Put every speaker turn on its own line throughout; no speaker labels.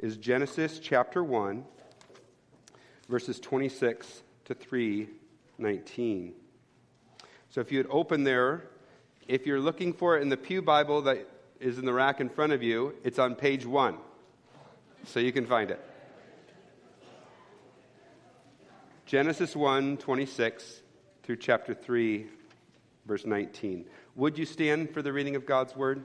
is Genesis chapter 1, verses 26 to 319. So if you'd open there, if you're looking for it in the Pew Bible that is in the rack in front of you, it's on page 1. So you can find it. Genesis 1 26 through chapter 3, verse 19. Would you stand for the reading of God's word?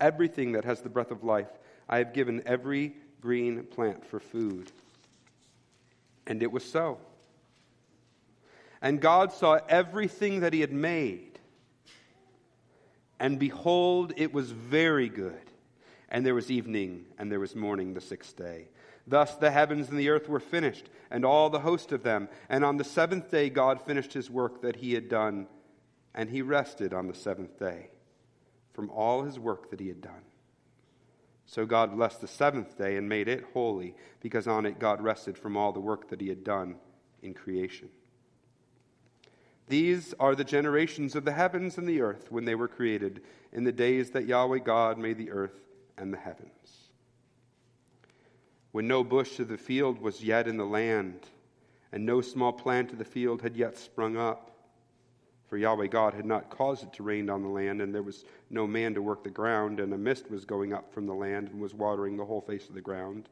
everything that has the breath of life. I have given every green plant for food. And it was so. And God saw everything that he had made. And behold, it was very good. And there was evening, and there was morning the sixth day. Thus the heavens and the earth were finished, and all the host of them. And on the seventh day, God finished his work that he had done, and he rested on the seventh day from all his work that he had done. So God blessed the seventh day and made it holy, because on it God rested from all the work that he had done in creation. These are the generations of the heavens and the earth when they were created, in the days that Yahweh God made the earth and the heavens. When no bush of the field was yet in the land, and no small plant of the field had yet sprung up, for Yahweh God had not caused it to rain on the land, and there was no man to work the ground, and a mist was going up from the land and was watering the whole face of the ground.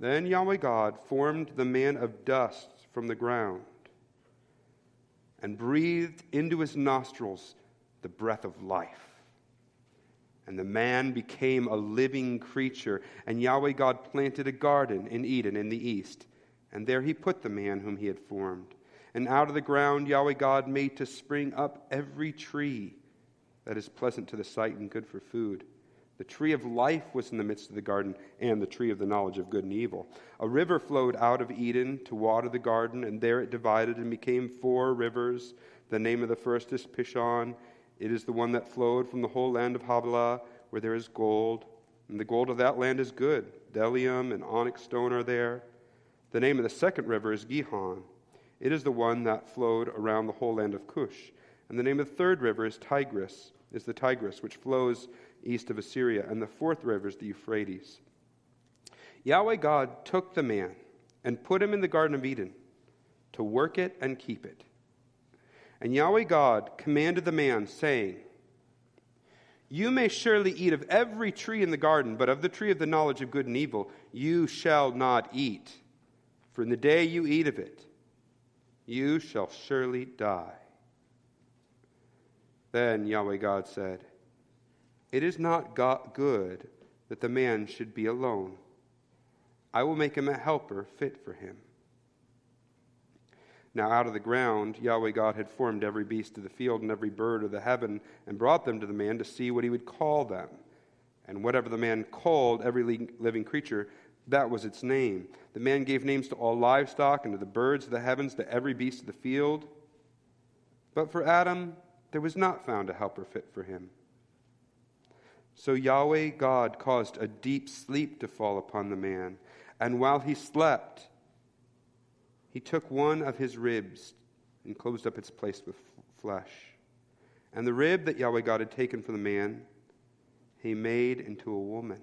Then Yahweh God formed the man of dust from the ground and breathed into his nostrils the breath of life. And the man became a living creature, and Yahweh God planted a garden in Eden in the east, and there he put the man whom he had formed. And out of the ground Yahweh God made to spring up every tree that is pleasant to the sight and good for food. The tree of life was in the midst of the garden, and the tree of the knowledge of good and evil. A river flowed out of Eden to water the garden, and there it divided and became four rivers. The name of the first is Pishon. It is the one that flowed from the whole land of Havilah, where there is gold. And the gold of that land is good. Bdellium and onyx stone are there. The name of the second river is Gihon. It is the one that flowed around the whole land of Cush. And the name of the third river is Tigris, is the Tigris, which flows east of Assyria. And the fourth river is the Euphrates. Yahweh God took the man and put him in the Garden of Eden to work it and keep it. And Yahweh God commanded the man, saying, You may surely eat of every tree in the garden, but of the tree of the knowledge of good and evil you shall not eat. For in the day you eat of it, you shall surely die. Then Yahweh God said, It is not good that the man should be alone. I will make him a helper fit for him. Now, out of the ground, Yahweh God had formed every beast of the field and every bird of the heaven and brought them to the man to see what he would call them. And whatever the man called every living creature, that was its name. The man gave names to all livestock and to the birds of the heavens, to every beast of the field. But for Adam, there was not found a helper fit for him. So Yahweh God caused a deep sleep to fall upon the man, and while he slept, he took one of his ribs and closed up its place with flesh. And the rib that Yahweh God had taken from the man, he made into a woman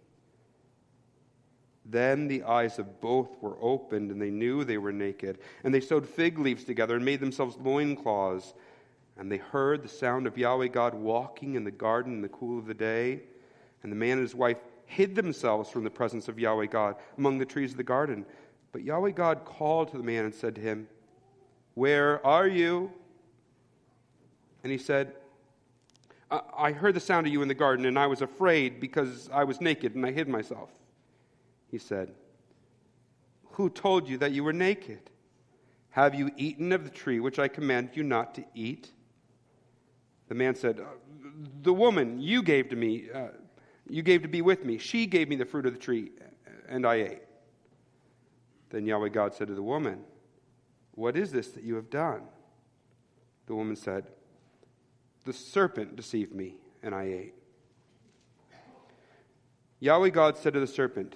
Then the eyes of both were opened, and they knew they were naked. And they sewed fig leaves together and made themselves loincloths. And they heard the sound of Yahweh God walking in the garden in the cool of the day. And the man and his wife hid themselves from the presence of Yahweh God among the trees of the garden. But Yahweh God called to the man and said to him, Where are you? And he said, I heard the sound of you in the garden, and I was afraid because I was naked and I hid myself. He said, Who told you that you were naked? Have you eaten of the tree which I commanded you not to eat? The man said, uh, The woman you gave to me, uh, you gave to be with me, she gave me the fruit of the tree, and I ate. Then Yahweh God said to the woman, What is this that you have done? The woman said, the serpent deceived me, and I ate. Yahweh God said to the serpent,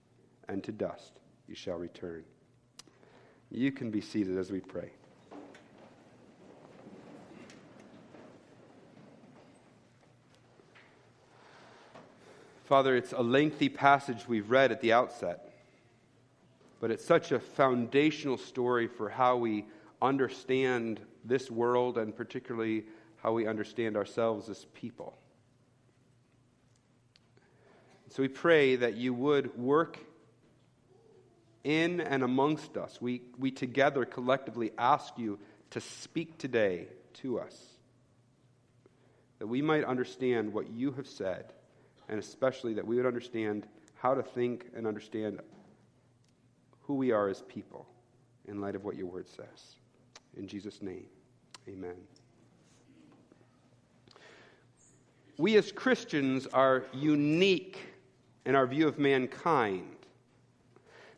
and to dust you shall return. You can be seated as we pray. Father, it's a lengthy passage we've read at the outset, but it's such a foundational story for how we understand this world and particularly how we understand ourselves as people. So we pray that you would work in and amongst us. We, we together collectively ask you to speak today to us, that we might understand what you have said, and especially that we would understand how to think and understand who we are as people in light of what your word says. In Jesus' name, amen. we as Christians are unique in our view of mankind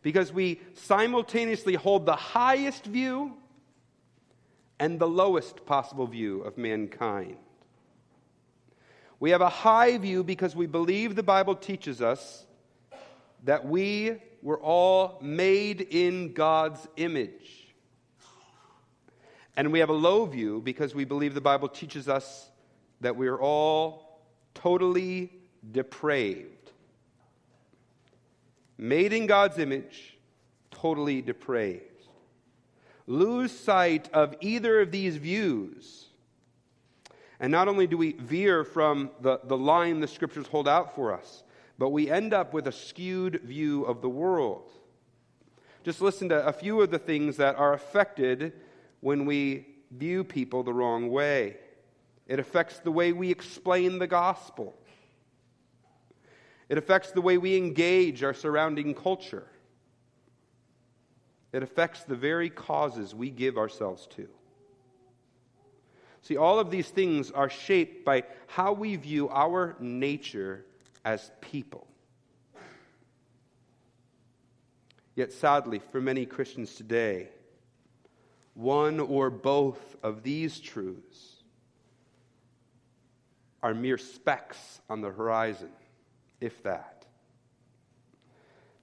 because we simultaneously hold the highest view and the lowest possible view of mankind. We have a high view because we believe the Bible teaches us that we were all made in God's image. And we have a low view because we believe the Bible teaches us that we are all totally depraved. Made in God's image, totally depraved. Lose sight of either of these views, And not only do we veer from the, the line the scriptures hold out for us, but we end up with a skewed view of the world. Just listen to a few of the things that are affected when we view people the wrong way. It affects the way we explain the gospel. It affects the way we engage our surrounding culture. It affects the very causes we give ourselves to. See, all of these things are shaped by how we view our nature as people. Yet, sadly, for many Christians today, one or both of these truths are mere specks on the horizon, if that.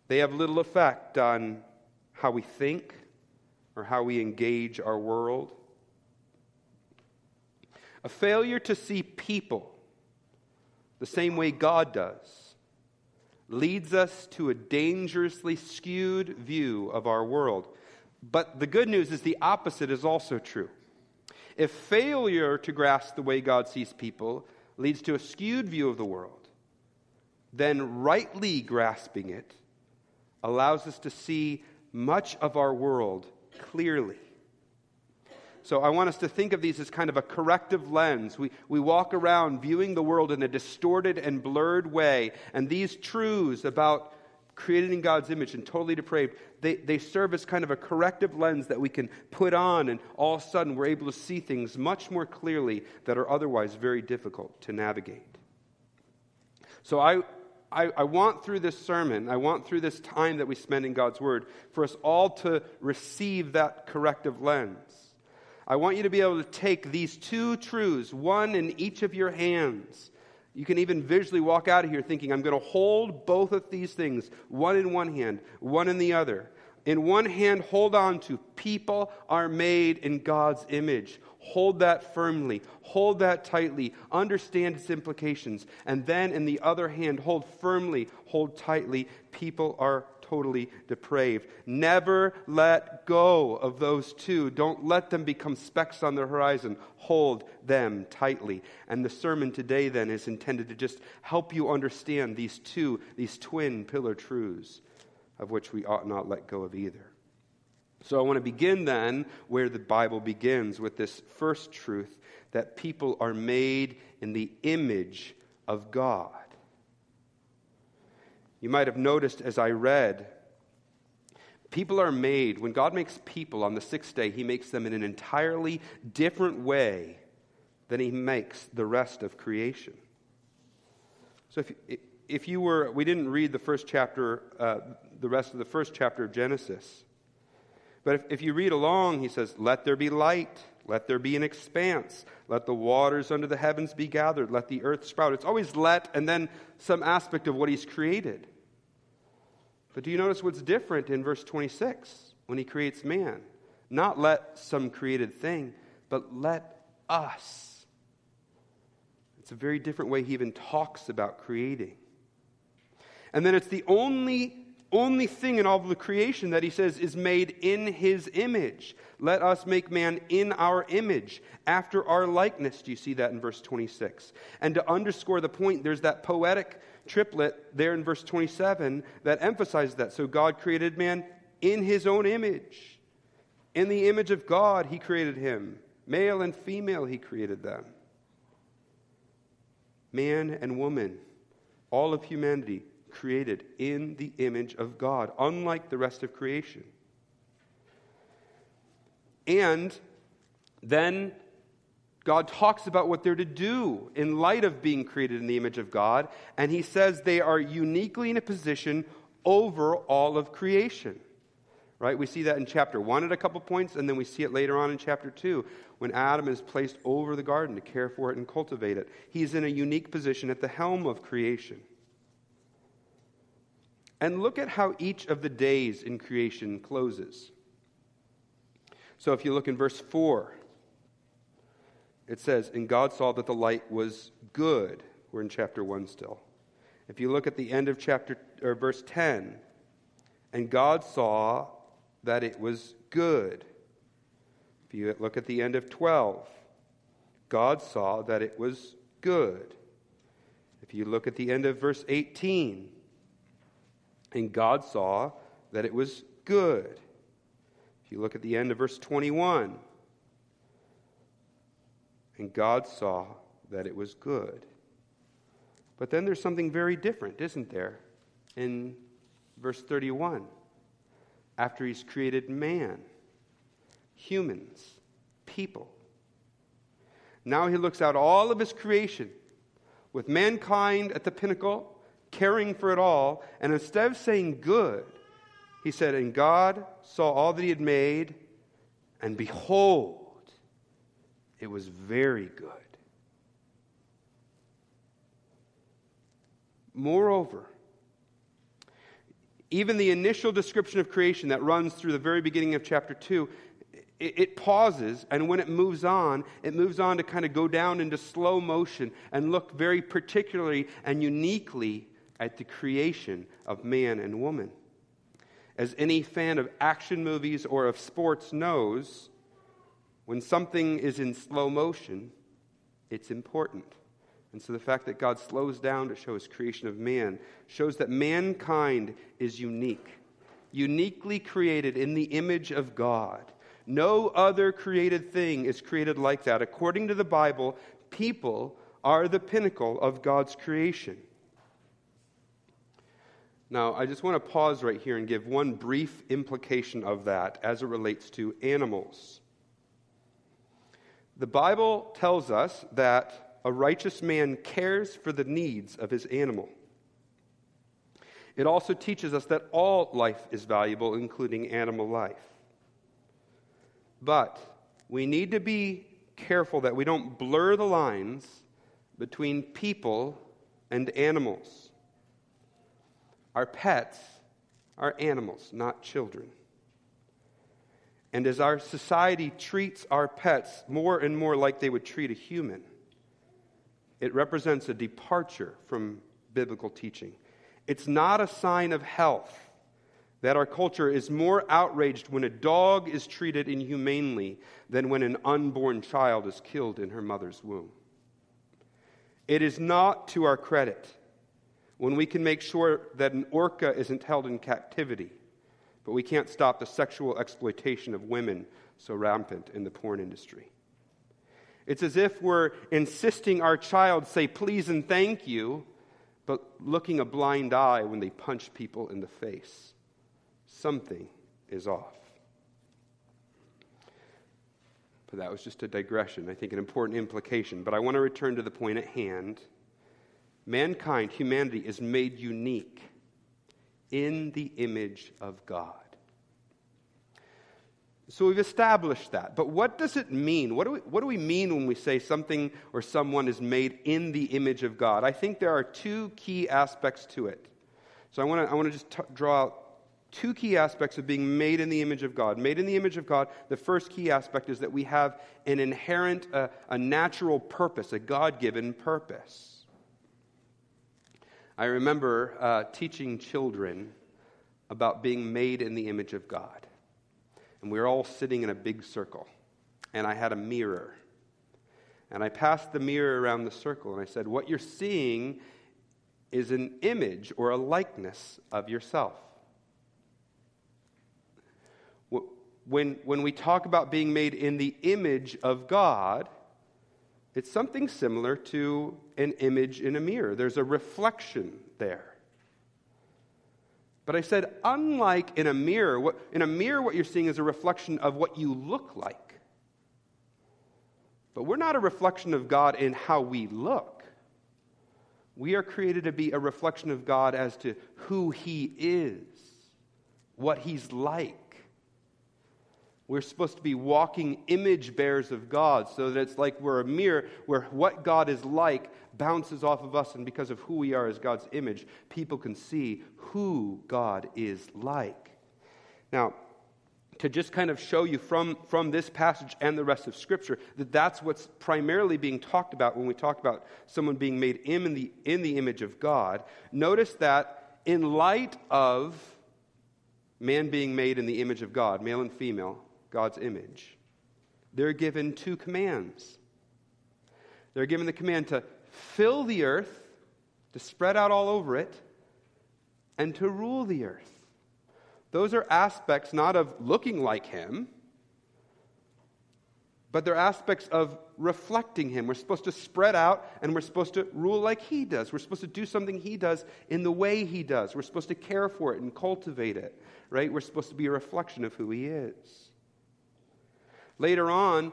They have little effect on how we think or how we engage our world. A failure to see people the same way God does leads us to a dangerously skewed view of our world. But the good news is the opposite is also true. If failure to grasp the way God sees people leads to a skewed view of the world, then rightly grasping it allows us to see much of our world clearly. So I want us to think of these as kind of a corrective lens. We, we walk around viewing the world in a distorted and blurred way, and these truths about created in God's image and totally depraved, they, they serve as kind of a corrective lens that we can put on, and all of a sudden we're able to see things much more clearly that are otherwise very difficult to navigate. So I, I, I, want through this sermon, I want through this time that we spend in God's Word, for us all to receive that corrective lens. I want you to be able to take these two truths, one in each of your hands, you can even visually walk out of here thinking, I'm going to hold both of these things, one in one hand, one in the other. In one hand, hold on to people are made in God's image. Hold that firmly, hold that tightly, understand its implications. And then in the other hand, hold firmly, hold tightly, people are totally depraved. Never let go of those two. Don't let them become specks on the horizon. Hold them tightly. And the sermon today, then, is intended to just help you understand these two, these twin pillar truths, of which we ought not let go of either. So I want to begin then where the Bible begins with this first truth that people are made in the image of God. You might have noticed as I read, people are made, when God makes people on the sixth day, He makes them in an entirely different way than He makes the rest of creation. So if, if you were, we didn't read the first chapter, uh, the rest of the first chapter of Genesis. But if, if you read along, he says, Let there be light. Let there be an expanse. Let the waters under the heavens be gathered. Let the earth sprout. It's always let and then some aspect of what he's created. But do you notice what's different in verse 26 when he creates man? Not let some created thing, but let us. It's a very different way he even talks about creating. And then it's the only only thing in all of the creation that he says is made in his image. Let us make man in our image, after our likeness. Do you see that in verse 26? And to underscore the point, there's that poetic triplet there in verse 27 that emphasizes that. So God created man in his own image. In the image of God, he created him. Male and female, he created them. Man and woman, all of humanity, created in the image of God, unlike the rest of creation. And then God talks about what they're to do in light of being created in the image of God, and he says they are uniquely in a position over all of creation. Right? We see that in chapter 1 at a couple points, and then we see it later on in chapter 2 when Adam is placed over the garden to care for it and cultivate it. He's in a unique position at the helm of creation. And look at how each of the days in creation closes. So if you look in verse 4, it says, And God saw that the light was good. We're in chapter 1 still. If you look at the end of chapter or verse 10, and God saw that it was good. If you look at the end of 12, God saw that it was good. If you look at the end of verse 18, and God saw that it was good. If you look at the end of verse 21, and God saw that it was good. But then there's something very different, isn't there? In verse 31, after he's created man, humans, people. Now he looks out all of his creation with mankind at the pinnacle, caring for it all, and instead of saying good, he said, And God saw all that he had made, and behold, it was very good. Moreover, even the initial description of creation that runs through the very beginning of chapter 2, it, pauses, and when it moves on, it moves on to kind of go down into slow motion and look very particularly and uniquely at the creation of man and woman. As any fan of action movies or of sports knows, when something is in slow motion, it's important. And so the fact that God slows down to show his creation of man shows that mankind is unique, uniquely created in the image of God. No other created thing is created like that. According to the Bible, people are the pinnacle of God's creation. Now, I just want to pause right here and give one brief implication of that as it relates to animals. The Bible tells us that a righteous man cares for the needs of his animal. It also teaches us that all life is valuable, including animal life. But we need to be careful that we don't blur the lines between people and animals. Our pets are animals, not children. And as our society treats our pets more and more like they would treat a human, it represents a departure from biblical teaching. It's not a sign of health that our culture is more outraged when a dog is treated inhumanely than when an unborn child is killed in her mother's womb. It is not to our credit when we can make sure that an orca isn't held in captivity, but we can't stop the sexual exploitation of women so rampant in the porn industry. It's as if we're insisting our child say please and thank you, but looking a blind eye when they punch people in the face. Something is off. But that was just a digression, I think an important implication. But I want to return to the point at hand. Mankind, humanity, is made unique in the image of God. So we've established that. But what does it mean? What do, we, what do we mean when we say something or someone is made in the image of God? I think there are two key aspects to it. So I want to I just t- draw out two key aspects of being made in the image of God. Made in the image of God, the first key aspect is that we have an inherent, uh, a natural purpose, a God given purpose. I remember uh, teaching children about being made in the image of God and we were all sitting in a big circle. And I had a mirror. And I passed the mirror around the circle, and I said, What you're seeing is an image or a likeness of yourself. When, when we talk about being made in the image of God, it's something similar to an image in a mirror. There's a reflection there. But I said, unlike in a mirror, what, in a mirror, what you're seeing is a reflection of what you look like. But we're not a reflection of God in how we look. We are created to be a reflection of God as to who He is, what He's like. We're supposed to be walking image bearers of God so that it's like we're a mirror where what God is like bounces off of us, and because of who we are as God's image, people can see who God is like. Now, to just kind of show you from, from this passage and the rest of Scripture that that's what's primarily being talked about when we talk about someone being made in the, in the image of God, notice that in light of man being made in the image of God, male and female, God's image, they're given two commands. They're given the command to fill the earth, to spread out all over it, and to rule the earth. Those are aspects not of looking like him, but they're aspects of reflecting him. We're supposed to spread out and we're supposed to rule like he does. We're supposed to do something he does in the way he does. We're supposed to care for it and cultivate it, right? We're supposed to be a reflection of who he is. Later on,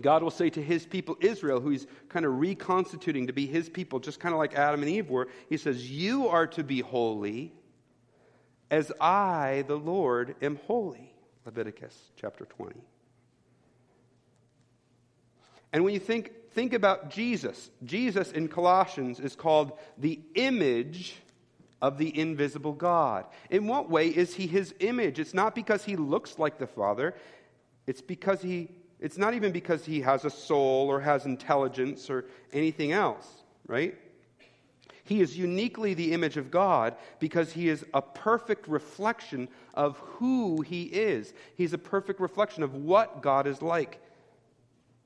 God will say to his people Israel, who he's kind of reconstituting to be his people, just kind of like Adam and Eve were, he says, You are to be holy as I, the Lord, am holy. Leviticus chapter 20. And when you think, think about Jesus, Jesus in Colossians is called the image of the invisible God. In what way is he his image? It's not because he looks like the Father, it's because he it's not even because he has a soul or has intelligence or anything else, right? He is uniquely the image of God because he is a perfect reflection of who he is. He's a perfect reflection of what God is like.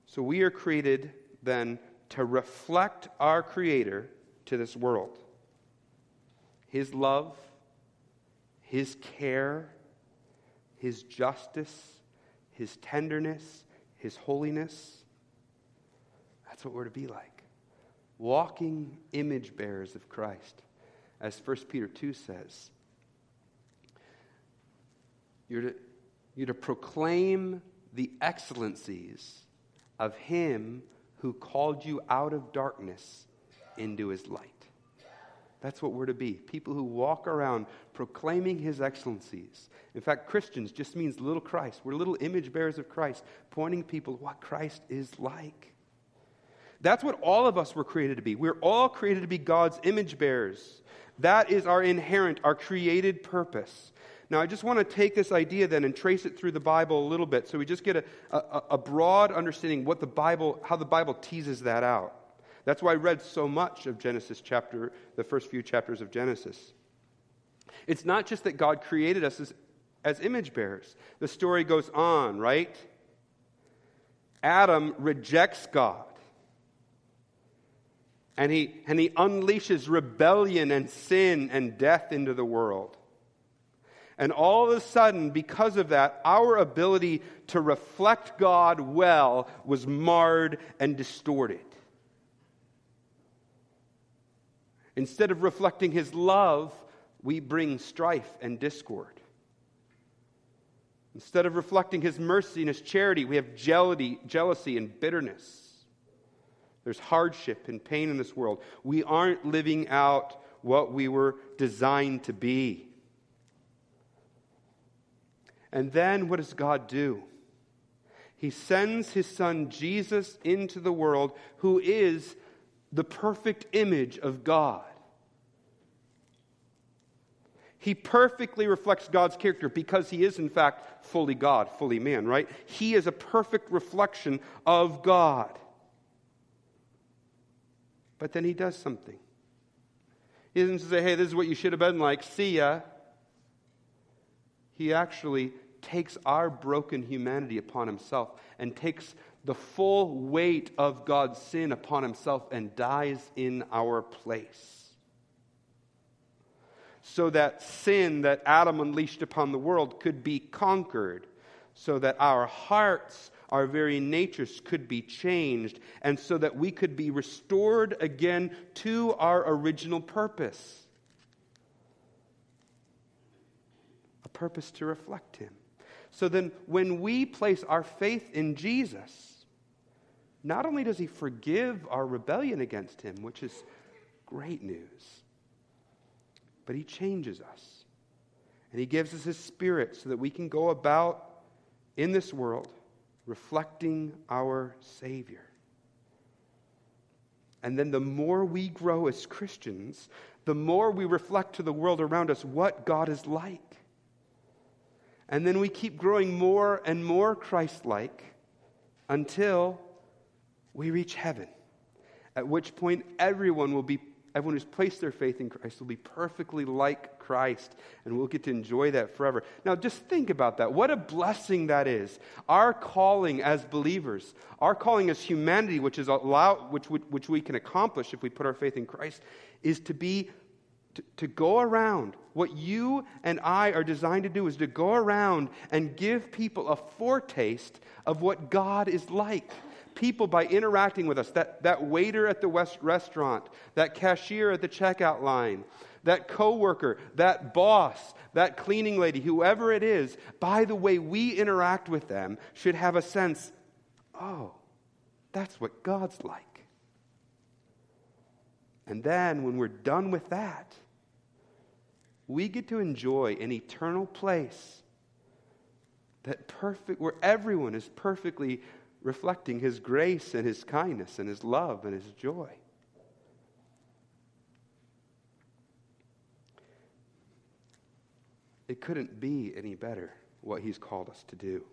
So we are created then to reflect our Creator to this world. His love, His care, His justice, His tenderness, His holiness. That's what we're to be like. Walking image bearers of Christ. As 1 Peter 2 says, you're to, you're to proclaim the excellencies of him who called you out of darkness into his light. That's what we're to be people who walk around proclaiming his excellencies. In fact, Christians just means little Christ. We're little image bearers of Christ, pointing people what Christ is like. That's what all of us were created to be. We're all created to be God's image bearers. That is our inherent, our created purpose. Now, I just want to take this idea then and trace it through the Bible a little bit so we just get a, a, a broad understanding what the Bible, how the Bible teases that out. That's why I read so much of Genesis chapter, the first few chapters of Genesis. It's not just that God created us as, as image bearers. The story goes on, right? Adam rejects God. And he, and he unleashes rebellion and sin and death into the world. And all of a sudden, because of that, our ability to reflect God well was marred and distorted. Instead of reflecting His love, we bring strife and discord. Instead of reflecting His mercy and His charity, we have jealousy, jealousy and bitterness. There's hardship and pain in this world. We aren't living out what we were designed to be. And then what does God do? He sends his son Jesus into the world, who is the perfect image of God. He perfectly reflects God's character because he is, in fact, fully God, fully man, right? He is a perfect reflection of God. But then he does something. He doesn't say, hey, this is what you should have been like, see ya he actually takes our broken humanity upon himself and takes the full weight of God's sin upon himself and dies in our place. So that sin that Adam unleashed upon the world could be conquered, so that our hearts, our very natures could be changed, and so that we could be restored again to our original purpose. A purpose to reflect Him. So then, when we place our faith in Jesus, not only does He forgive our rebellion against Him, which is great news, but He changes us. And He gives us His Spirit so that we can go about in this world reflecting our Savior. And then the more we grow as Christians, the more we reflect to the world around us what God is like. And then we keep growing more and more Christ like until we reach heaven, at which point everyone will be everyone who's placed their faith in Christ will be perfectly like Christ, and we'll get to enjoy that forever. Now, just think about that. What a blessing that is. Our calling as believers, our calling as humanity, which, is allow, which, which we can accomplish if we put our faith in Christ, is to be to, to go around. What you and I are designed to do is to go around and give people a foretaste of what God is like people by interacting with us that, that waiter at the west restaurant, that cashier at the checkout line, that coworker, that boss, that cleaning lady, whoever it is, by the way we interact with them, should have a sense oh, that's what God's like. And then when we're done with that, we get to enjoy an eternal place that perfect where everyone is perfectly reflecting his grace and his kindness and his love and his joy. It couldn't be any better what he's called us to do.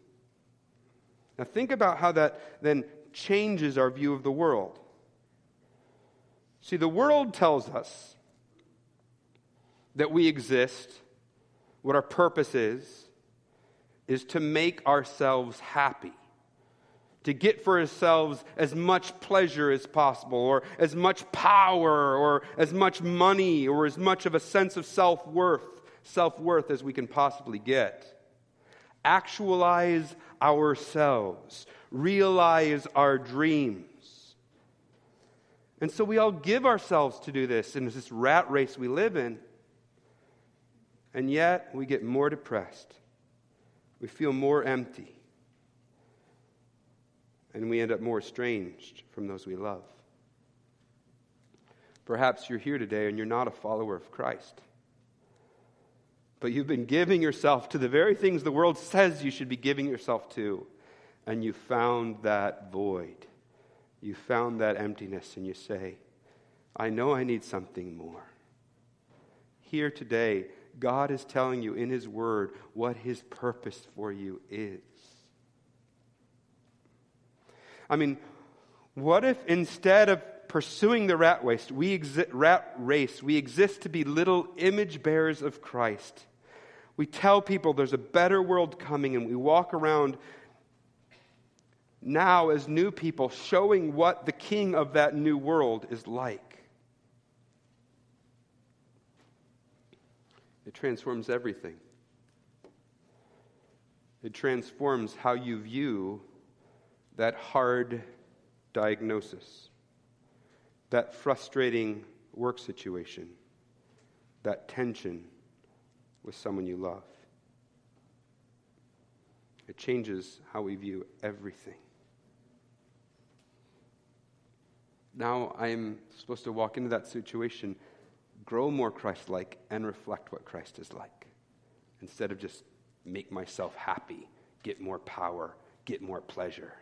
Now, think about how that then changes our view of the world. See, the world tells us that we exist, what our purpose is, is to make ourselves happy to get for ourselves as much pleasure as possible, or as much power, or as much money, or as much of a sense of self worth, self worth as we can possibly get. Actualize ourselves, realize our dreams. And so we all give ourselves to do this in this rat race we live in. And yet we get more depressed. We feel more empty and we end up more estranged from those we love. Perhaps you're here today and you're not a follower of Christ. But you've been giving yourself to the very things the world says you should be giving yourself to, and you found that void. You found that emptiness, and you say, I know I need something more. Here today, God is telling you in His Word what His purpose for you is. I mean, what if instead of pursuing the rat race, we, exi- rat race, we exist to be little image bearers of Christ? We tell people there's a better world coming, and we walk around now as new people showing what the king of that new world is like. It transforms everything. It transforms how you view that hard diagnosis, that frustrating work situation, that tension with someone you love. It changes how we view everything. Now I am supposed to walk into that situation, grow more Christ like, and reflect what Christ is like, instead of just make myself happy, get more power, get more pleasure.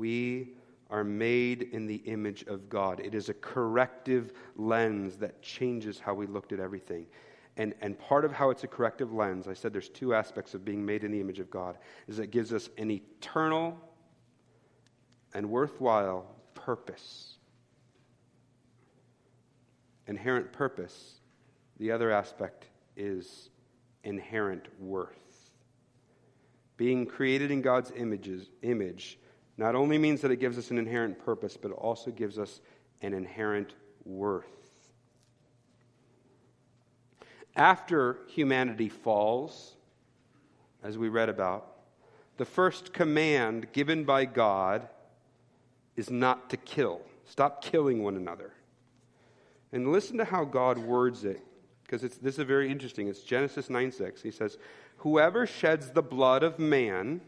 We are made in the image of God. It is a corrective lens that changes how we looked at everything. And, and part of how it's a corrective lens, I said there's two aspects of being made in the image of God, is it gives us an eternal and worthwhile purpose. Inherent purpose. The other aspect is inherent worth. Being created in God's images, image not only means that it gives us an inherent purpose, but it also gives us an inherent worth. After humanity falls, as we read about, the first command given by God is not to kill. Stop killing one another. And listen to how God words it, because this is very interesting. It's Genesis 9 6. He says, Whoever sheds the blood of man,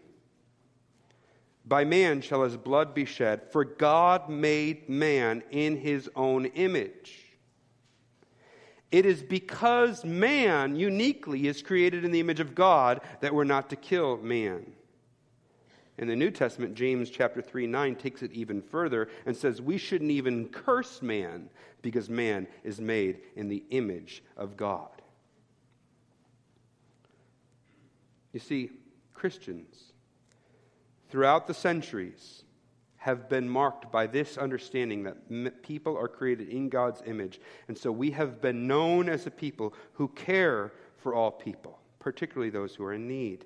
by man shall his blood be shed, for God made man in his own image. It is because man uniquely is created in the image of God that we're not to kill man. In the New Testament, James chapter 3 9 takes it even further and says we shouldn't even curse man because man is made in the image of God. You see, Christians throughout the centuries have been marked by this understanding that people are created in God's image. And so we have been known as a people who care for all people, particularly those who are in need.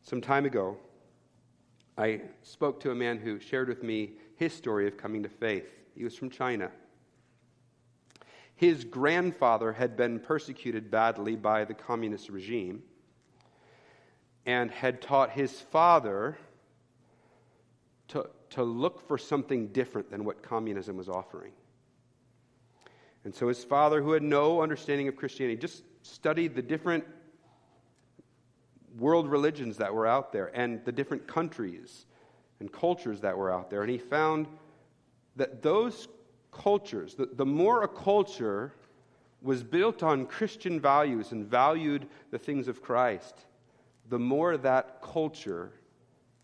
Some time ago, I spoke to a man who shared with me his story of coming to faith. He was from China. His grandfather had been persecuted badly by the communist regime and had taught his father to, to look for something different than what communism was offering. And so his father, who had no understanding of Christianity, just studied the different world religions that were out there and the different countries and cultures that were out there. And he found that those cultures, the, the more a culture was built on Christian values and valued the things of Christ, the more that culture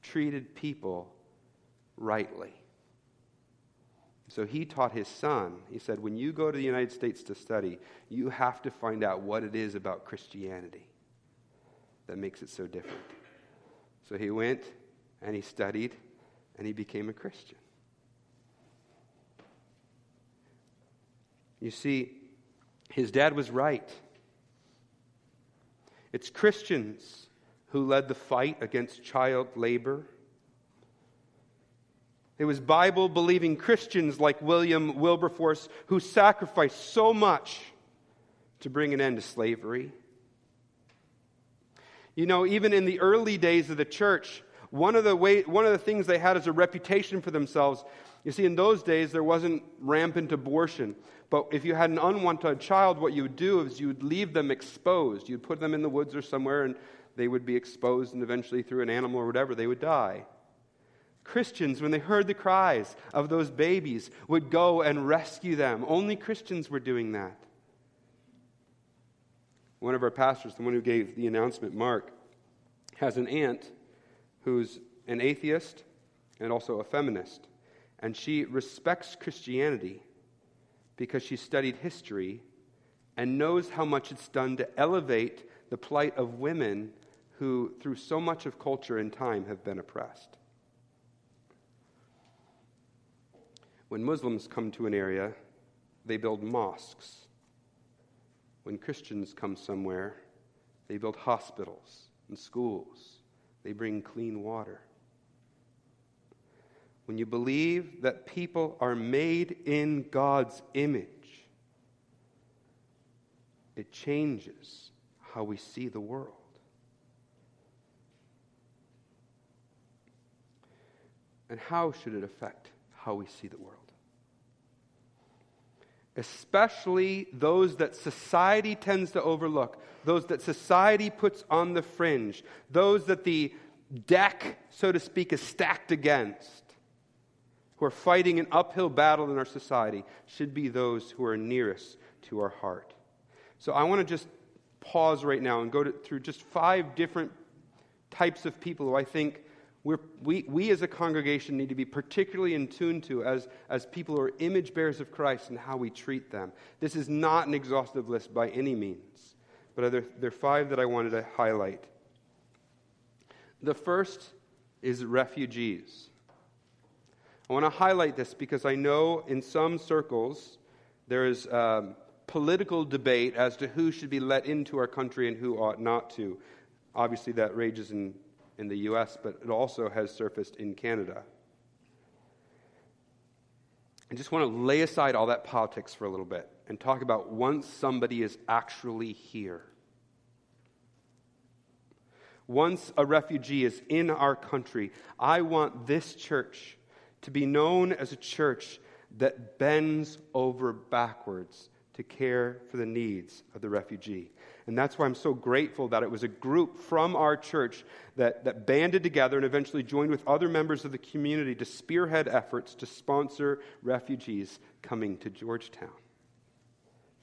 treated people rightly. So he taught his son, he said, when you go to the United States to study, you have to find out what it is about Christianity that makes it so different. So he went and he studied and he became a Christian. You see, his dad was right. It's Christians who led the fight against child labor. It was Bible believing Christians like William Wilberforce who sacrificed so much to bring an end to slavery. You know, even in the early days of the church, one of the, way, one of the things they had as a reputation for themselves, you see, in those days there wasn't rampant abortion. But if you had an unwanted child, what you would do is you would leave them exposed. You'd put them in the woods or somewhere, and they would be exposed, and eventually, through an animal or whatever, they would die. Christians, when they heard the cries of those babies, would go and rescue them. Only Christians were doing that. One of our pastors, the one who gave the announcement, Mark, has an aunt who's an atheist and also a feminist. And she respects Christianity because she studied history and knows how much it's done to elevate the plight of women who, through so much of culture and time, have been oppressed. When Muslims come to an area, they build mosques. When Christians come somewhere, they build hospitals and schools. They bring clean water. When you believe that people are made in God's image, it changes how we see the world. And how should it affect how we see the world? especially those that society tends to overlook, those that society puts on the fringe, those that the deck, so to speak, is stacked against, who are fighting an uphill battle in our society, should be those who are nearest to our heart. So I want to just pause right now and go to, through just five different types of people who I think we're, we, we as a congregation need to be particularly in tune to as, as people who are image bearers of Christ and how we treat them. This is not an exhaustive list by any means, but there, there are five that I wanted to highlight. The first is refugees. I want to highlight this because I know in some circles there is um, political debate as to who should be let into our country and who ought not to. Obviously, that rages in in the US, but it also has surfaced in Canada. I just want to lay aside all that politics for a little bit and talk about once somebody is actually here. Once a refugee is in our country, I want this church to be known as a church that bends over backwards to care for the needs of the refugee. And that's why I'm so grateful that it was a group from our church that, that banded together and eventually joined with other members of the community to spearhead efforts to sponsor refugees coming to Georgetown.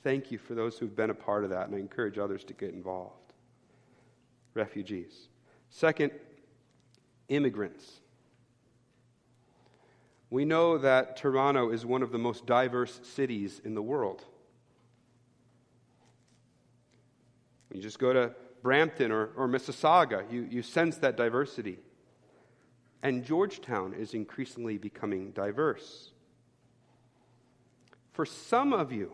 Thank you for those who've been a part of that, and I encourage others to get involved. Refugees. Second, immigrants. We know that Toronto is one of the most diverse cities in the world. You just go to Brampton or, or Mississauga, you, you sense that diversity. And Georgetown is increasingly becoming diverse. For some of you,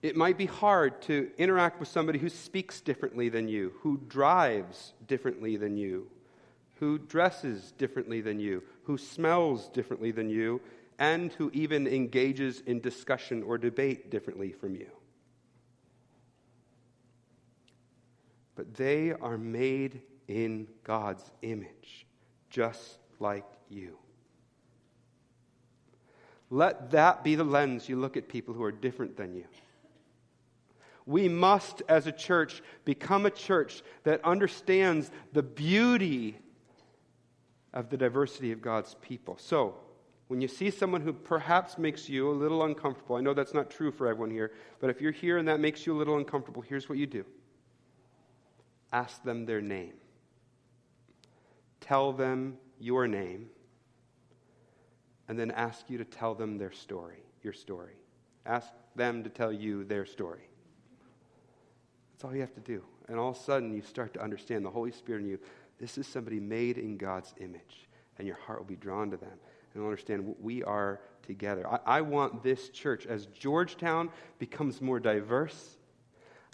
it might be hard to interact with somebody who speaks differently than you, who drives differently than you, who dresses differently than you, who smells differently than you, and who even engages in discussion or debate differently from you. But they are made in God's image, just like you. Let that be the lens you look at people who are different than you. We must, as a church, become a church that understands the beauty of the diversity of God's people. So, when you see someone who perhaps makes you a little uncomfortable, I know that's not true for everyone here, but if you're here and that makes you a little uncomfortable, here's what you do ask them their name, tell them your name, and then ask you to tell them their story, your story. Ask them to tell you their story. That's all you have to do. And all of a sudden, you start to understand the Holy Spirit in you. This is somebody made in God's image, and your heart will be drawn to them. And understand what we are together. I, I want this church, as Georgetown becomes more diverse,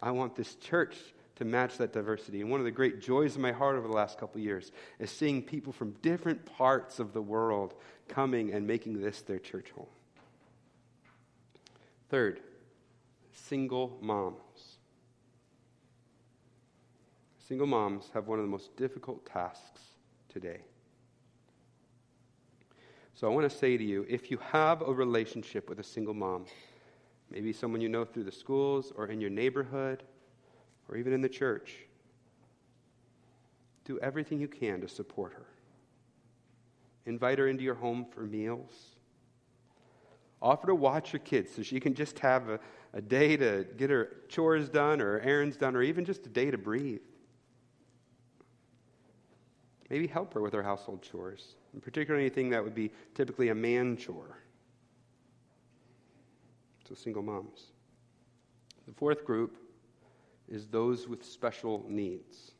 I want this church to match that diversity. And one of the great joys of my heart over the last couple years is seeing people from different parts of the world coming and making this their church home. Third, single moms. Single moms have one of the most difficult tasks today. So I want to say to you if you have a relationship with a single mom, maybe someone you know through the schools or in your neighborhood or even in the church, do everything you can to support her. Invite her into your home for meals. Offer to watch your kids so she can just have a, a day to get her chores done or errands done or even just a day to breathe. Maybe help her with her household chores, in particular anything that would be typically a man chore. So, single moms. The fourth group is those with special needs.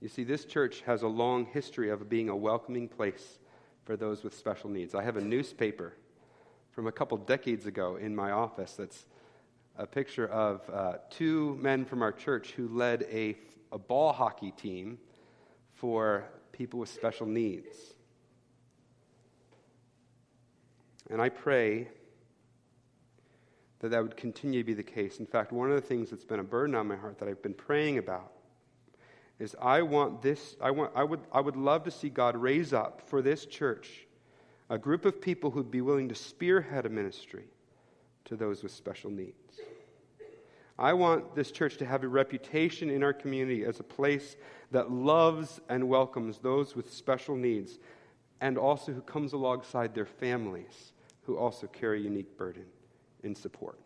You see, this church has a long history of being a welcoming place for those with special needs. I have a newspaper from a couple decades ago in my office that's a picture of uh, two men from our church who led a a ball hockey team for people with special needs. And I pray that that would continue to be the case. In fact, one of the things that's been a burden on my heart that I've been praying about is I want this, I, want, I, would, I would love to see God raise up for this church a group of people who'd be willing to spearhead a ministry to those with special needs. I want this church to have a reputation in our community as a place that loves and welcomes those with special needs and also who comes alongside their families who also carry unique burden in support.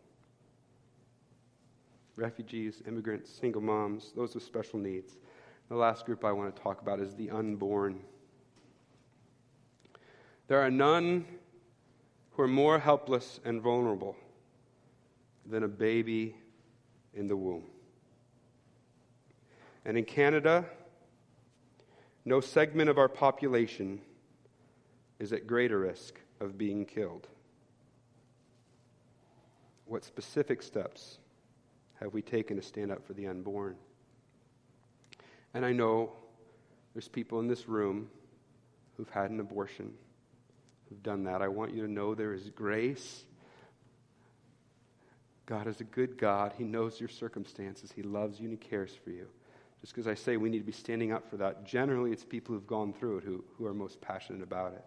Refugees, immigrants, single moms, those with special needs. The last group I want to talk about is the unborn. There are none who are more helpless and vulnerable than a baby in the womb. And in Canada, no segment of our population is at greater risk of being killed. What specific steps have we taken to stand up for the unborn? And I know there's people in this room who've had an abortion, who've done that. I want you to know there is grace God is a good God. He knows your circumstances. He loves you and He cares for you. Just because I say we need to be standing up for that, generally it's people who've gone through it who, who are most passionate about it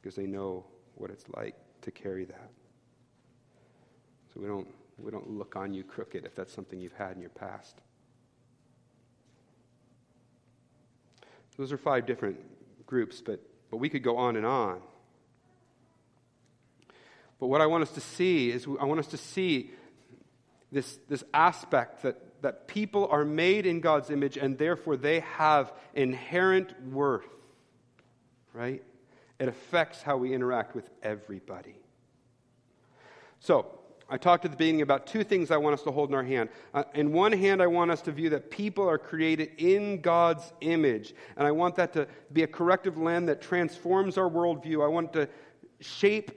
because they know what it's like to carry that. We don't, we don't look on you crooked if that's something you've had in your past. Those are five different groups, but, but we could go on and on. But what I want us to see is I want us to see this, this aspect that, that people are made in God's image and therefore they have inherent worth, right? It affects how we interact with everybody. So, I talked at the beginning about two things I want us to hold in our hand. Uh, in one hand, I want us to view that people are created in God's image. And I want that to be a corrective lens that transforms our worldview. I want to shape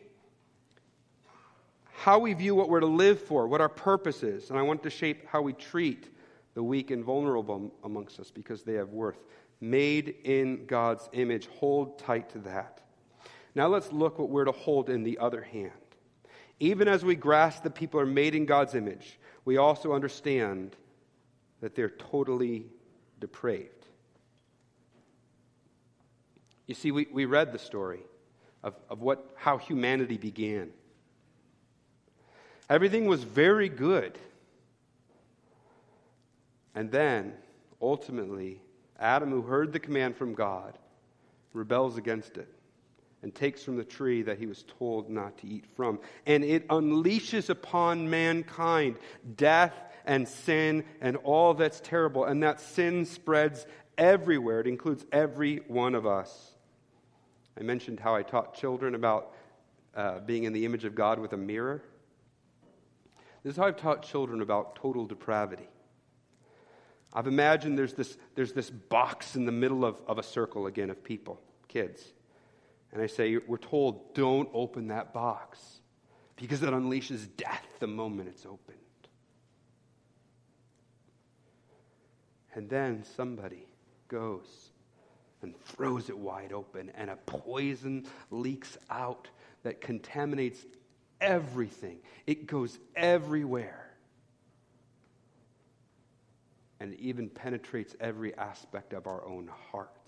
how we view what we're to live for, what our purpose is. And I want to shape how we treat the weak and vulnerable amongst us because they have worth. Made in God's image. Hold tight to that. Now let's look what we're to hold in the other hand. Even as we grasp that people are made in God's image, we also understand that they're totally depraved. You see, we, we read the story of, of what, how humanity began. Everything was very good. And then, ultimately, Adam, who heard the command from God, rebels against it and takes from the tree that he was told not to eat from. And it unleashes upon mankind death and sin and all that's terrible. And that sin spreads everywhere, it includes every one of us. I mentioned how I taught children about uh, being in the image of God with a mirror. This is how I've taught children about total depravity. I've imagined there's this, there's this box in the middle of, of a circle again of people, kids. And I say, we're told, don't open that box because it unleashes death the moment it's opened. And then somebody goes and throws it wide open, and a poison leaks out that contaminates everything. It goes everywhere. And even penetrates every aspect of our own hearts.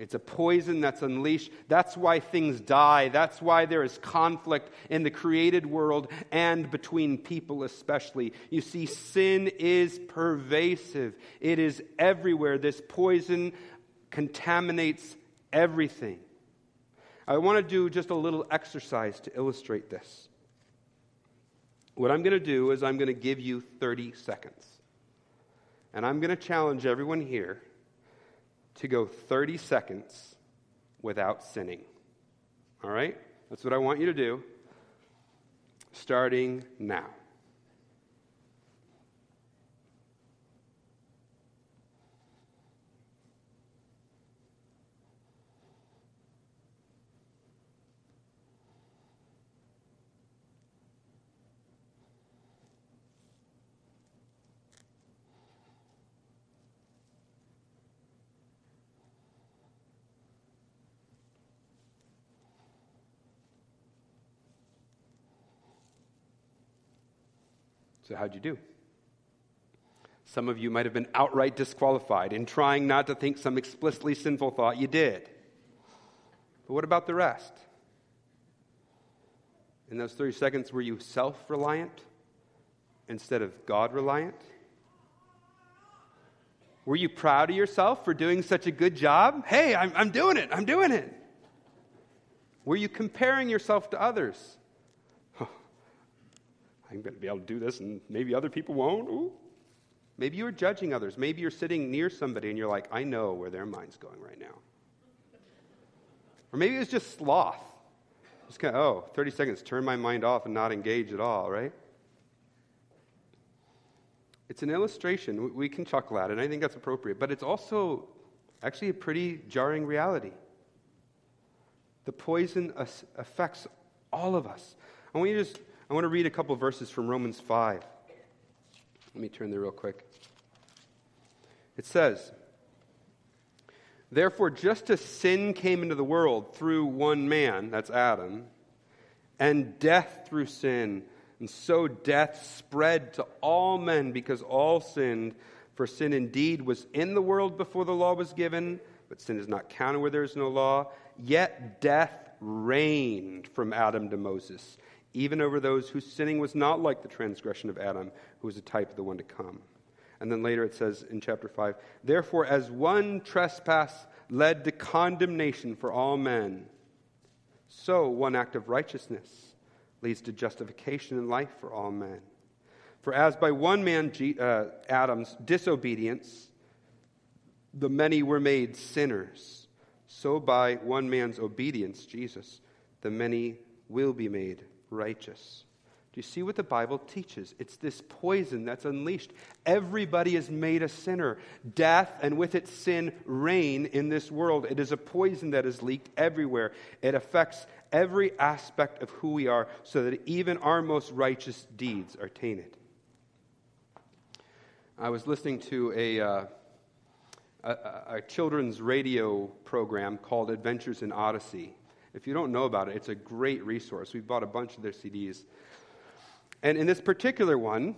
It's a poison that's unleashed. That's why things die. That's why there is conflict in the created world and between people, especially. You see, sin is pervasive, it is everywhere. This poison contaminates everything. I want to do just a little exercise to illustrate this. What I'm going to do is I'm going to give you 30 seconds. And I'm going to challenge everyone here to go 30 seconds without sinning. All right? That's what I want you to do, starting now. So, how'd you do? Some of you might have been outright disqualified in trying not to think some explicitly sinful thought you did. But what about the rest? In those 30 seconds, were you self reliant instead of God reliant? Were you proud of yourself for doing such a good job? Hey, I'm, I'm doing it, I'm doing it. Were you comparing yourself to others? I'm going to be able to do this, and maybe other people won't. Ooh. Maybe you're judging others. Maybe you're sitting near somebody and you're like, I know where their mind's going right now. Or maybe it's just sloth. Just kind of, oh, 30 seconds, turn my mind off and not engage at all, right? It's an illustration. We can chuckle at it, and I think that's appropriate. But it's also actually a pretty jarring reality. The poison affects all of us. I want you to just I want to read a couple verses from Romans 5. Let me turn there real quick. It says, Therefore, just as sin came into the world through one man, that's Adam, and death through sin, and so death spread to all men because all sinned. For sin indeed was in the world before the law was given, but sin is not counted where there is no law. Yet death reigned from Adam to Moses even over those whose sinning was not like the transgression of Adam, who was a type of the one to come. And then later it says in chapter 5 Therefore, as one trespass led to condemnation for all men, so one act of righteousness leads to justification and life for all men. For as by one man, uh, Adam's disobedience, the many were made sinners, so by one man's obedience, Jesus, the many will be made righteous. Do you see what the Bible teaches? It's this poison that's unleashed. Everybody is made a sinner. Death and with it sin reign in this world. It is a poison that is leaked everywhere. It affects every aspect of who we are so that even our most righteous deeds are tainted. I was listening to a, uh, a, a children's radio program called Adventures in Odyssey. If you don't know about it, it's a great resource. We've bought a bunch of their CDs. And in this particular one,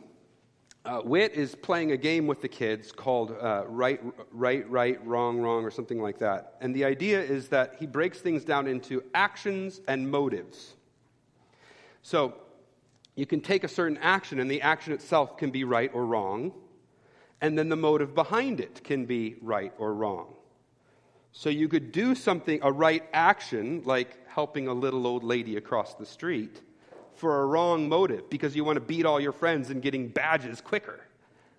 uh, Whit is playing a game with the kids called uh, right, right, right, wrong, wrong, or something like that. And the idea is that he breaks things down into actions and motives. So you can take a certain action, and the action itself can be right or wrong, and then the motive behind it can be right or wrong. So you could do something, a right action, like helping a little old lady across the street for a wrong motive because you want to beat all your friends and getting badges quicker,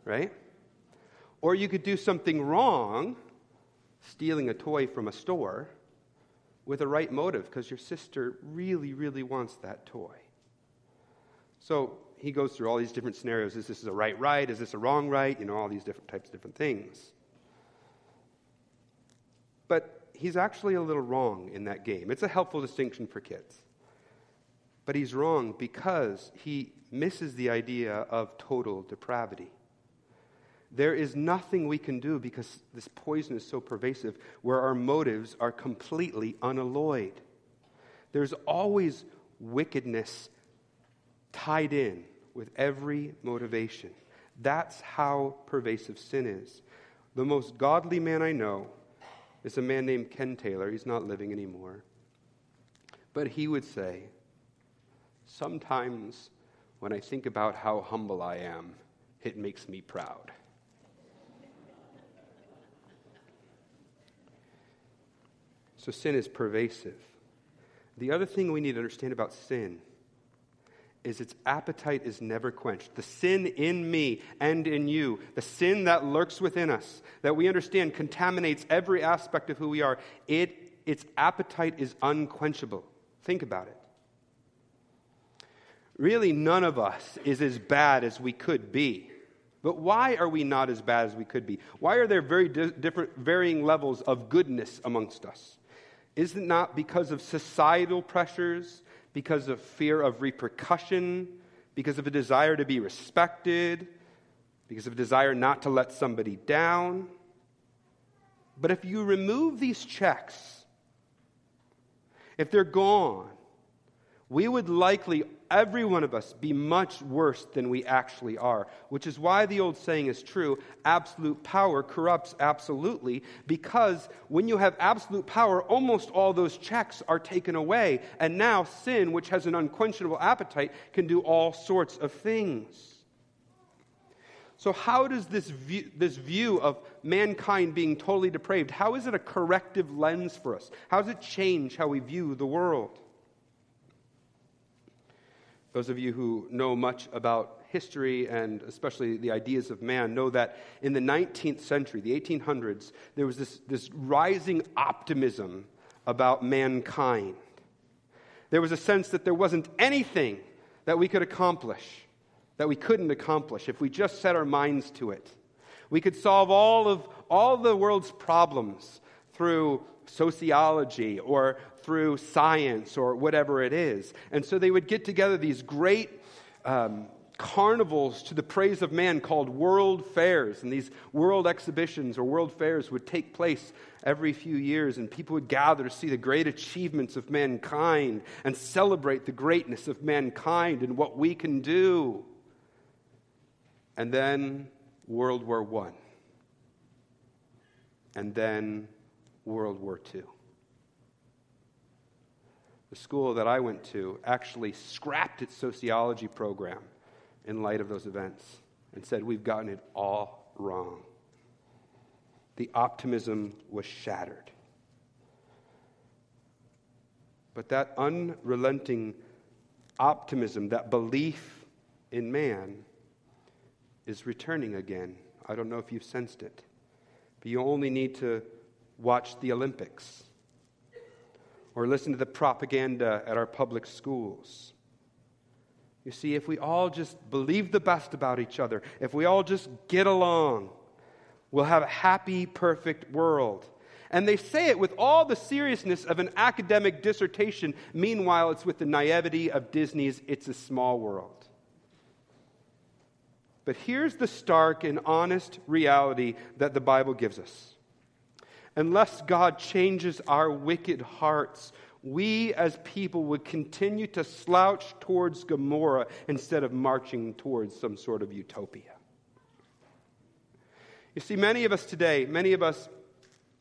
right? Or you could do something wrong, stealing a toy from a store, with a right motive because your sister really, really wants that toy. So he goes through all these different scenarios. Is this a right right? Is this a wrong right? You know, all these different types of different things. But he's actually a little wrong in that game. It's a helpful distinction for kids. But he's wrong because he misses the idea of total depravity. There is nothing we can do because this poison is so pervasive where our motives are completely unalloyed. There's always wickedness tied in with every motivation. That's how pervasive sin is. The most godly man I know is a man named Ken Taylor. He's not living anymore. But he would say, Sometimes when I think about how humble I am, it makes me proud. So sin is pervasive. The other thing we need to understand about sin is its appetite is never quenched. The sin in me and in you, the sin that lurks within us, that we understand contaminates every aspect of who we are, it, its appetite is unquenchable. Think about it. Really, none of us is as bad as we could be. But why are we not as bad as we could be? Why are there very di- different, varying levels of goodness amongst us? Is it not because of societal pressures, because of fear of repercussion, because of a desire to be respected, because of a desire not to let somebody down? But if you remove these checks, if they're gone, we would likely every one of us be much worse than we actually are, which is why the old saying is true absolute power corrupts absolutely, because when you have absolute power, almost all those checks are taken away. And now sin, which has an unquenchable appetite, can do all sorts of things. So, how does this view, this view of mankind being totally depraved, how is it a corrective lens for us? How does it change how we view the world? Those of you who know much about history and especially the ideas of man know that in the 19th century, the 1800s, there was this, this rising optimism about mankind. There was a sense that there wasn't anything that we could accomplish that we couldn't accomplish if we just set our minds to it. We could solve all of all the world's problems through sociology or through science or whatever it is. And so they would get together these great um, carnivals to the praise of man called world fairs. And these world exhibitions or world fairs would take place every few years, and people would gather to see the great achievements of mankind and celebrate the greatness of mankind and what we can do. And then World War I. And then World War II the school that I went to actually scrapped its sociology program in light of those events and said, We've gotten it all wrong. The optimism was shattered. But that unrelenting optimism, that belief in man, is returning again. I don't know if you've sensed it, but you only need to watch the Olympics or listen to the propaganda at our public schools You see, if we all just believe the best about each other, if we all just get along, we'll have a happy, perfect world. And they say it with all the seriousness of an academic dissertation. Meanwhile, it's with the naivety of Disney's It's a Small World. But here's the stark and honest reality that the Bible gives us. Unless God changes our wicked hearts, we as people would continue to slouch towards Gomorrah instead of marching towards some sort of utopia. You see, many of us today, many of us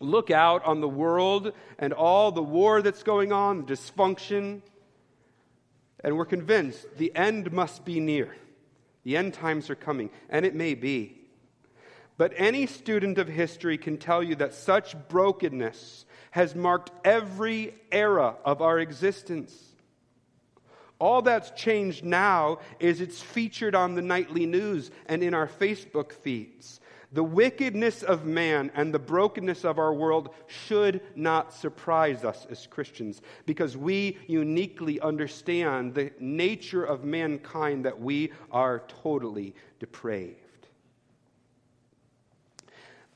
look out on the world and all the war that's going on, the dysfunction, and we're convinced the end must be near. The end times are coming, and it may be. But any student of history can tell you that such brokenness has marked every era of our existence. All that's changed now is it's featured on the nightly news and in our Facebook feeds. The wickedness of man and the brokenness of our world should not surprise us as Christians because we uniquely understand the nature of mankind that we are totally depraved.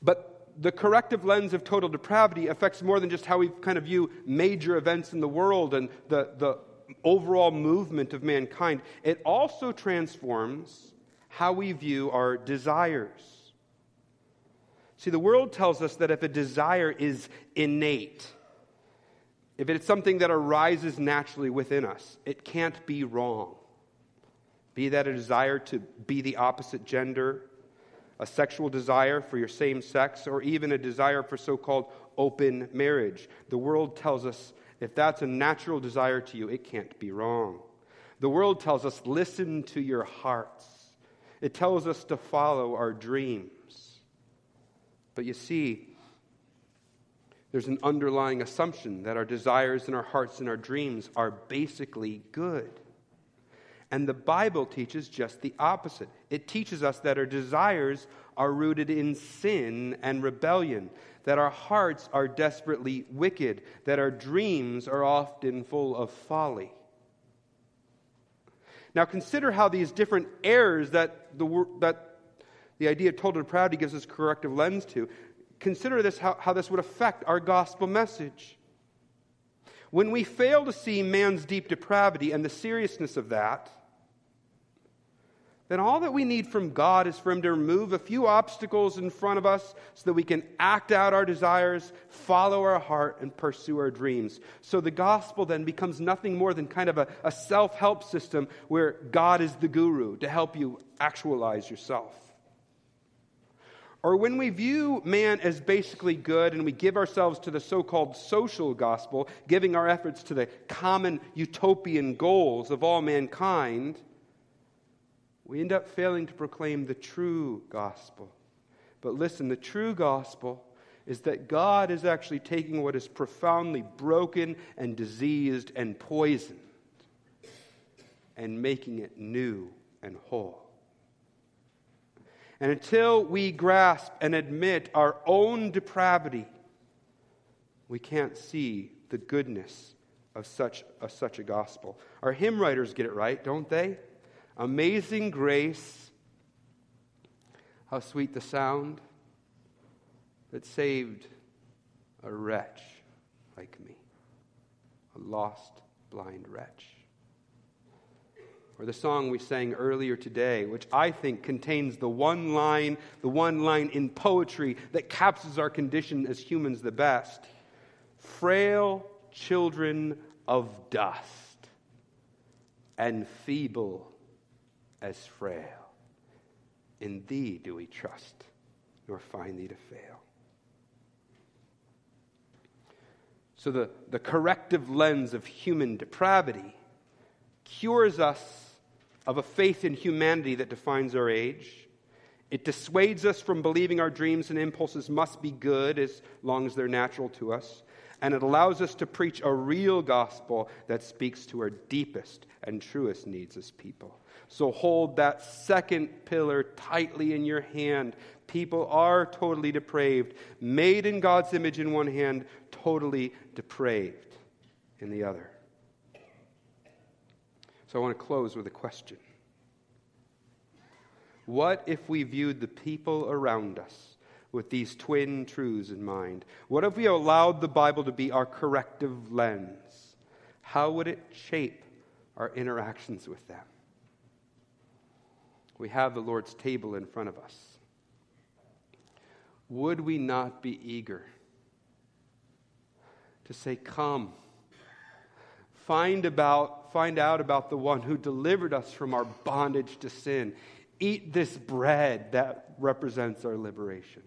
But the corrective lens of total depravity affects more than just how we kind of view major events in the world and the, the overall movement of mankind. It also transforms how we view our desires. See, the world tells us that if a desire is innate, if it's something that arises naturally within us, it can't be wrong. Be that a desire to be the opposite gender, a sexual desire for your same sex, or even a desire for so called open marriage. The world tells us if that's a natural desire to you, it can't be wrong. The world tells us listen to your hearts, it tells us to follow our dreams. But you see, there's an underlying assumption that our desires and our hearts and our dreams are basically good. And the Bible teaches just the opposite. It teaches us that our desires are rooted in sin and rebellion, that our hearts are desperately wicked, that our dreams are often full of folly. Now, consider how these different errors that the, that the idea of total depravity gives us corrective lens to. Consider this how, how this would affect our gospel message. When we fail to see man's deep depravity and the seriousness of that, then all that we need from God is for Him to remove a few obstacles in front of us so that we can act out our desires, follow our heart, and pursue our dreams. So the gospel then becomes nothing more than kind of a, a self help system where God is the guru to help you actualize yourself. Or when we view man as basically good and we give ourselves to the so called social gospel, giving our efforts to the common utopian goals of all mankind, we end up failing to proclaim the true gospel. But listen, the true gospel is that God is actually taking what is profoundly broken and diseased and poisoned and making it new and whole. And until we grasp and admit our own depravity, we can't see the goodness of such, such a gospel. Our hymn writers get it right, don't they? Amazing grace, how sweet the sound that saved a wretch like me, a lost, blind wretch or the song we sang earlier today, which I think contains the one line, the one line in poetry that captures our condition as humans the best. Frail children of dust, and feeble as frail. In thee do we trust, nor find thee to fail. So, the, the corrective lens of human depravity cures us of a faith in humanity that defines our age. It dissuades us from believing our dreams and impulses must be good as long as they're natural to us. And it allows us to preach a real gospel that speaks to our deepest and truest needs as people. So hold that second pillar tightly in your hand. People are totally depraved, made in God's image in one hand, totally depraved in the other. So I want to close with a question. What if we viewed the people around us with these twin truths in mind? What if we allowed the Bible to be our corrective lens? How would it shape our interactions with them? We have the Lord's table in front of us. Would we not be eager to say, Come, find, about, find out about the one who delivered us from our bondage to sin? Eat this bread that represents our liberation.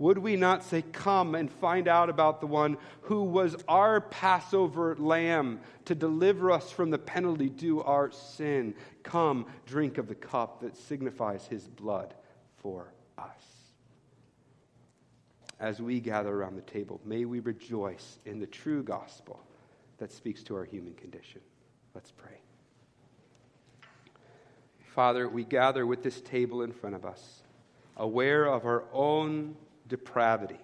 Would we not say, Come and find out about the one who was our Passover lamb to deliver us from the penalty due our sin? Come, drink of the cup that signifies his blood for us. As we gather around the table, may we rejoice in the true gospel that speaks to our human condition. Let's pray. Father, we gather with this table in front of us, aware of our own depravity,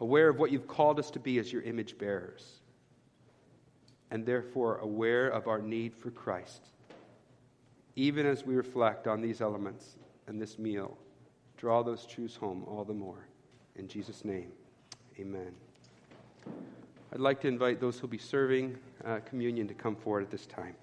aware of what you've called us to be as your image bearers, and therefore aware of our need for Christ. Even as we reflect on these elements and this meal, draw those truths home all the more. In Jesus' name, amen. I'd like to invite those who'll be serving uh, communion to come forward at this time.